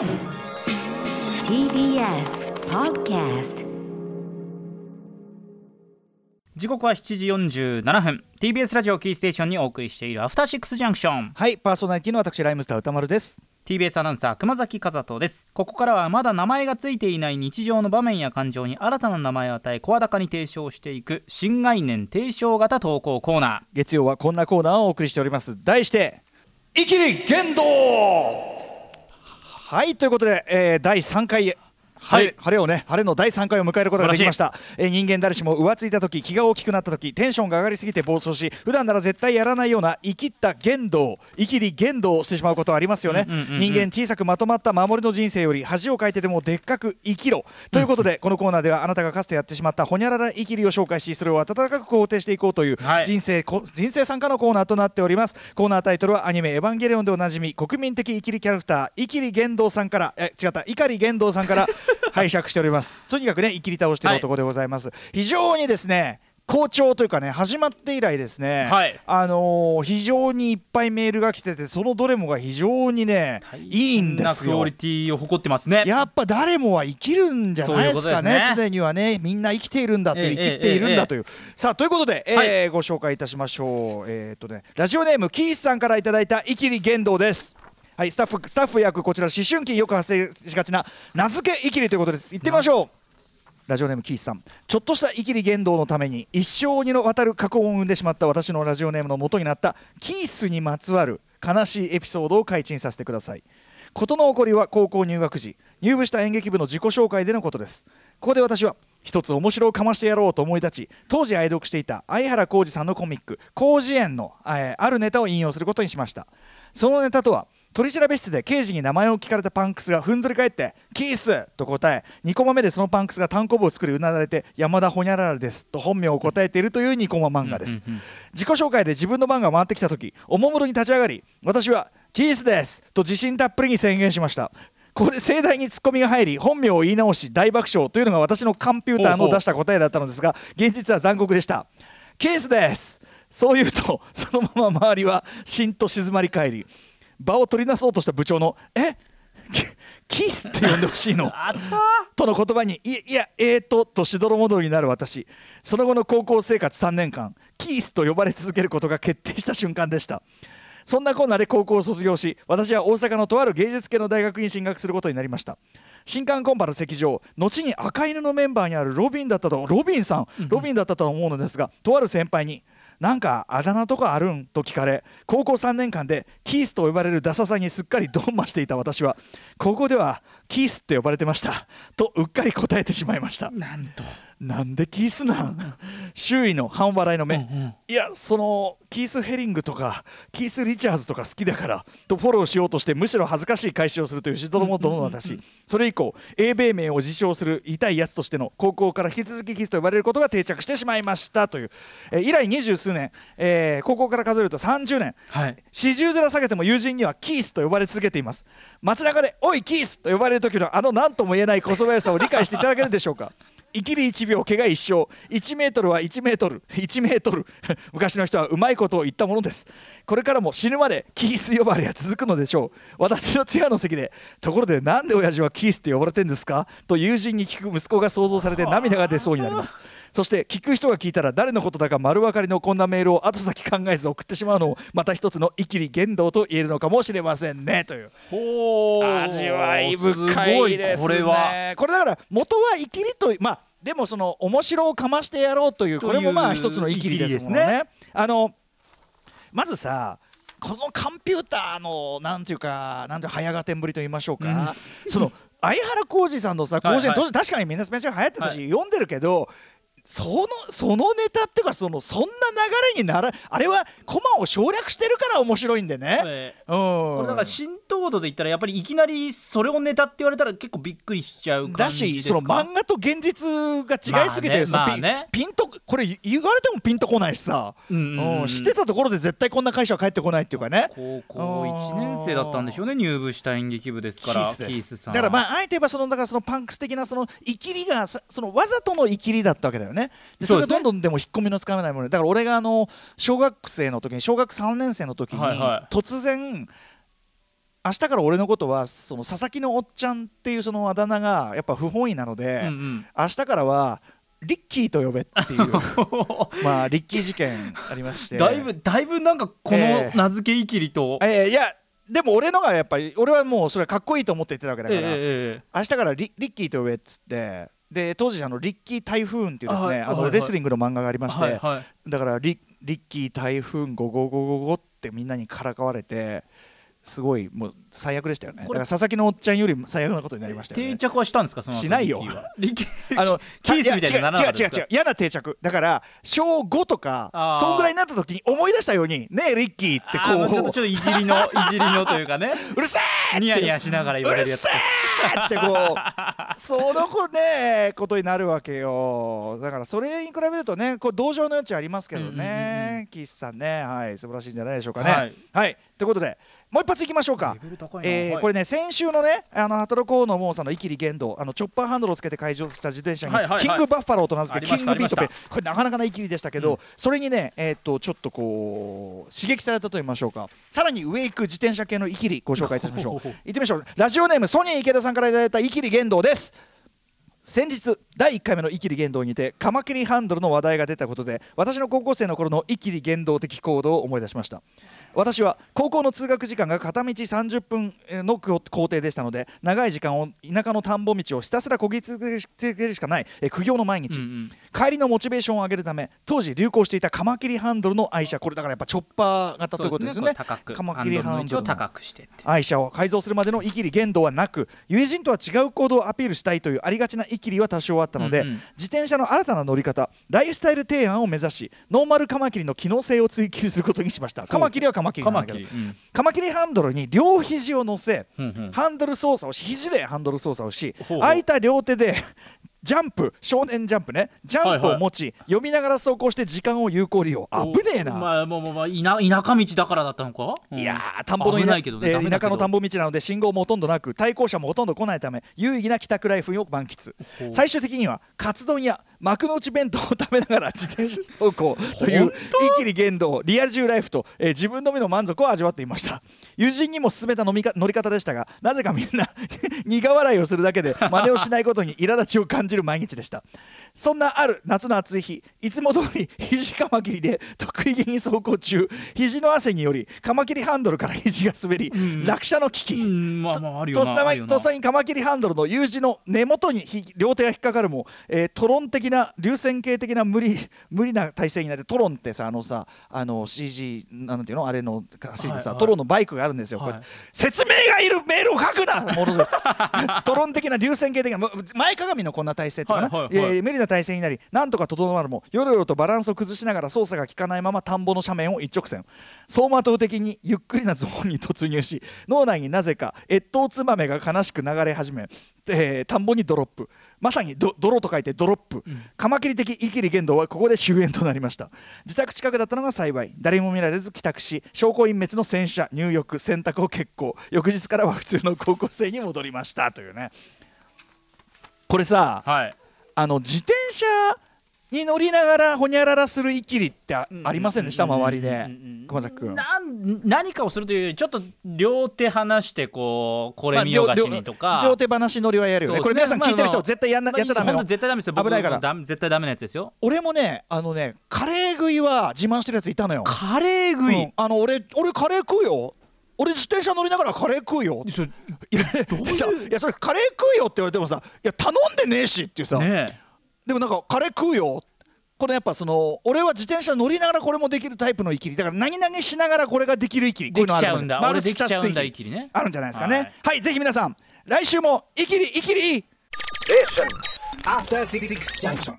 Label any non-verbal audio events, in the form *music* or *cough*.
TBS Podcast 時刻は7時47分。TBS ラジオキーステーションにお送りしているアフターシックスジャンクションはいパーソナリティの私ライムスター歌丸です。TBS アナウンサー熊崎和人です。ここからはまだ名前がついていない日常の場面や感情に新たな名前を与え声高に提唱していく新概念提唱型投稿コーナ月曜はこんなコーナーをお送りしております。題して「イキリ言動」はいということで、えー、第3回,、はい。晴れをね晴れの第3回を迎えることができました、えー人間誰しも浮ついた時気が大きくなった時テンションが上がりすぎて暴走し普段なら絶対やらないような生きった言動生きり言動をしてしまうことはありますよね、うんうんうんうん。人間小さくまとまった守りの人生より恥をかいてでもでっかく生きろ。ということで、このコーナーではあなたがかつてやってしまったほにゃらら生きりを紹介しそれを温かく肯定していこうというはい。人生こ人生参加のコーナーとなっております。コーナータイトルはアニメ「エヴァンゲリオン」でおなじみ国民的生きりキャラクター生きり言動さんからえ違った碇言動さんから *laughs* 拝借しております。とにかくね生きり倒してる男でございます、非常にですね好調というかね始まって以来ですね、はい。あのー非常にいっぱいメールが来ててそのどれもが非常にねいいんですよ。なクオリティを誇ってますね。やっぱ誰もは生きるんじゃないですかねね。常にはね。みんな生きているんだってええ生きているんだという、さあということで、えーはい。ご紹介いたしましょう。えーっとねラジオネームキースさんからいただいた「イキリ言動」ですはいスタッフスタッフ役こちら思春期よく発生しがちな名付けイキリということです。行ってみましょう。ラジオネームキースさん。ちょっとしたイキリ言動のために一生にのわたる過去を生んでしまった私のラジオネームの元になったキースにまつわる悲しいエピソードを開陳させてください。事の起こりは高校入学時入部した演劇部の自己紹介でのことです。ここで私は一つ面白をかましてやろうと思い立ち当時愛読していた相原浩二さんのコミック「広辞苑の」えあるネタを引用することにしました。そのネタとは取り調べ室で刑事に名前を聞かれたパンクスがふんぞり返って「キース!」と答え2コマ目でそのパンクスが単行部を作りうなだれて「山田ほにゃららです」と本名を答えているという2コマ漫画です、自己紹介で自分の番が回ってきた時おもむろに立ち上がり私は「キースです!」と自信たっぷりに宣言しましたここで盛大にツッコミが入り本名を言い直し大爆笑というのが私のコンピューターの出した答えだったのですが現実は残酷でしたケースですそう言うとそのまま周りはしんと静まり返り場を取りなそうとした部長の「え？キキースって呼んでほしいの? *laughs*」との言葉に「いいやえーと」としどろもどろになる私。その後の高校生活3年間キースと呼ばれ続けることが決定した瞬間でした。そんなこんなで高校を卒業し私は大阪のとある芸術系の大学に進学することになりました。新刊コンパの席上後に赤犬のメンバーにあるロビンだったとロビンさんロビンだったと思うのですがとある先輩に「なんかあだ名とかあるん?」と聞かれ高校3年間でキースと呼ばれるダサさにすっかりドンマしていた私は高校ではキースって呼ばれてました。とうっかり答えてしまいました。なんと。なんでキースなん？周囲の半笑いの目、うんうん。いやそのキース・ヘリングとかキース・リチャーズとか好きだからとフォローしようとしてむしろ恥ずかしい返しをするというしどろもどろの私。それ以降英米名を自称する痛いやつとしての高校から引き続きキースと呼ばれることが定着してしまいました。という、えー以来二十数年、えー高校から数えると30年。はい。四十面下げても友人にはキースと呼ばれ続けています。街中で「おいキース!」と呼ばれる時のあの何とも言えないこそばやさを理解していただけるでしょうか？*laughs* 生きり1秒怪我一生。1メートルは1メートル。1メートル。昔の人はうまいことを言ったものですこれからも死ぬまでキース呼ばれが続くのでしょう私のチアの席でところでなんで親父はキースって呼ばれてんですかと友人に聞く息子が想像されて涙が出そうになります。そして聞く人が聞いたら誰のことだか丸分かりのこんなメールを後先考えず送ってしまうのもまた一つの生きり言動と言えるのかもしれませんねという。味わい深いですね。これはこれだから元は生きりとまあでもその面白をかましてやろうというこれもまあ一つの生きりですもんね。あのまずさこのコンピューターのなんていうかなんていう早がてんぶりと言いましょうか、その *laughs* 相原浩二さんのさはいはい。広辞苑当時確かにみんなスペシャル流行ってたし、読んでるけどそのそのネタっていうかそのそんな流れにならあれはコマを省略してるから面白いんでね、えうん、ーこれだから浸透度で言ったらやっぱりいきなりそれをネタって言われたら結構びっくりしちゃうだ感じしですか？その漫画と現実が違いすぎて、そのピまあね。まあねピンとこれ言われてもピンとこないしさ、うんうん知ってたところで絶対こんな会社は帰ってこないっていうかね。高校1年生だったんでしょうね入部した演劇部ですから。ースさん。だからまああえて言えばそのだからそのパンクス的なそのイキリがさそのわざとのイキリだったわけだよね。でそれがどんどんでも引っ込みのつかめないものでだから俺があの小学生の時に小学3年生の時にはいはい。突然明日から俺のことはその佐々木のおっちゃんっていうそのあだ名がやっぱ不本意なので、うんうん。明日からはリッキーと呼べっていう *laughs* まあリッキー事件ありまして。だいぶだいぶなんかこの名付けいきりと、えーいやでも俺のがやっぱり俺はもうそれはかっこいいと思って言ってたわけだから、えええ明日からリリッキーと呼べっつってで当時あのリッキー台風っていうですねあのあはいはい。レスリングの漫画がありまして、はいはい。だからリリッキー台風55555ってみんなにからかわれてすごいもう最悪でしたよね。だから佐々木のおっちゃんより最悪なことになりましたよね。定着はしたんですかその後しないよ。リッキーは？リッキーあの *laughs* キースみたいにな違う違う違う嫌な定着。だから小5とかそんぐらいになった時に思い出したようにねえリッキーってあーもうちょっとこちょっといじりのいじりのというかね。う *laughs* うるせえニヤニヤしながら言われるやつ。うるせえってこう。その子ねことになるわけよ。だからそれに比べるとねこう同情の余地ありますけどうんうんうんうねキースさんね。はい素晴らしいんじゃないでしょうかね。はい。はい。ということでもう一発いきましょうか。えーこれね先週のねあの働こうのモーさんのイキリ言動あのチョッパーハンドルをつけて開場した自転車に、キングバッファローと名付けキングビートペこれなかなかなイキリでしたけど、うん。それにねえーっとちょっとこう刺激されたと言いましょうか。さらに上行く自転車系のイキリご紹介いたしましょう。*laughs* 行ってみましょう。ラジオネームソニー池田さんからいただいたイキリ言動です。先日第1回目のイキリ言動にてカマキリハンドルの話題が出たことで私の高校生の頃のイキリ言動的行動を思い出しました私は高校の通学時間が片道30分の工程でしたので長い時間を田舎の田んぼ道をひたすらこぎ続けるしかない苦行の毎日、うんうん。帰りのモチベーションを上げるため当時流行していたカマキリハンドルの愛車これだからやっぱチョッパー型ということですよね。そうこう高くカマキリハンドルの。愛車を改造するまでのイキリ言動はなく友人とは違う行動をアピールしたいというありがちなイキリは多少あったので、うんうん自転車の新たな乗り方ライフスタイル提案を目指しノーマルカマキリの機能性を追求することにしましたカマキリはカマキリカなんだけどマキリうんカマキリハンドルに両肘を乗せ、うんうんハンドル操作をし肘でハンドル操作をし空いた両手でジャンプ少年ジャンプね。ジャンプを持ち、読みながら走行して時間を有効利用。あ危ねえな、まあもうもうまあ田田舎道だからだったのか、うん。いやー田んぼの田危ないけどねえー田舎の田んぼ道なので信号もほとんどなく対向車もほとんど来ないため有意義な帰宅ライフを満喫最終的にはカツ丼や幕の内弁当を食べながら *laughs* 自転車走行という本一気に言動リア充ライフと、えー自分のみの満足を味わっていました。友人にも勧めた飲みか乗り方でしたがなぜかみんな *laughs* 苦笑いをするだけで真似をしないことに苛立ちを感じる毎日でした。そんなある夏の暑い日いつも通り *laughs* 肘カマキリで得意げに走行中肘の汗によりカマキリハンドルから肘が滑り、ん。落車の危機、うん。まとっさにカマキリハンドルの U 字の根元にひ両手が引っかかるも、えートロン的な流線形的な無理無理な体勢になってトロンってさあのさあの CG なんていうの？あれの走りでさ、はいはい。トロンのバイクがあるんですよ、はい。説明がいるメールを書くな *laughs* トロン的な流線形的な前かがみのこんな体勢っていうかな、はいはいはい。えー無理な体勢になりなんとか整まるもよろよろとバランスを崩しながら操作が効かないまま田んぼの斜面を一直線走馬灯的にゆっくりなゾーンに突入し脳内になぜか越冬つまめが悲しく流れ始め、えー田んぼにドロップまさにど泥と書いてドロップ、カマキリ的イキリ言動はここで終焉となりました自宅近くだったのが幸い誰も見られず帰宅し証拠隠滅の洗車入浴洗濯を決行翌日からは普通の高校生に戻りましたというねこれさはいあの自転車に乗りながらほにゃららするイキリってあありませんでした？周りで。熊崎君。なん何かをするというよりちょっと両手離してこうこれ見よがしにとか、まあ両両手話乗りはやるよね。そうこれ皆さん聞いてる人絶対やんな、まあやっちゃダメ絶対ダメですよ。僕危ないから。絶対ダメなやつですよ。俺もねあのねカレー食いは自慢してるやついたのよ。カレー食い、うん。あの俺俺カレー食うよ俺自転車乗りながらカレー食うよ。そいやどういう？いやそれカレー食うよって言われてもさいや頼んでねえしっていうさ、ねでもなんかカレー食うよ。これやっぱその俺は自転車乗りながらこれもできるタイプのイキリ。だから何々しながらこれができるイキリ。こういうのあるんだマルチタスクイキ。リイキリね。あるんじゃないですかね。はい。はい、ぜひ皆さん。来週もイキリイキリ。After Six Junction.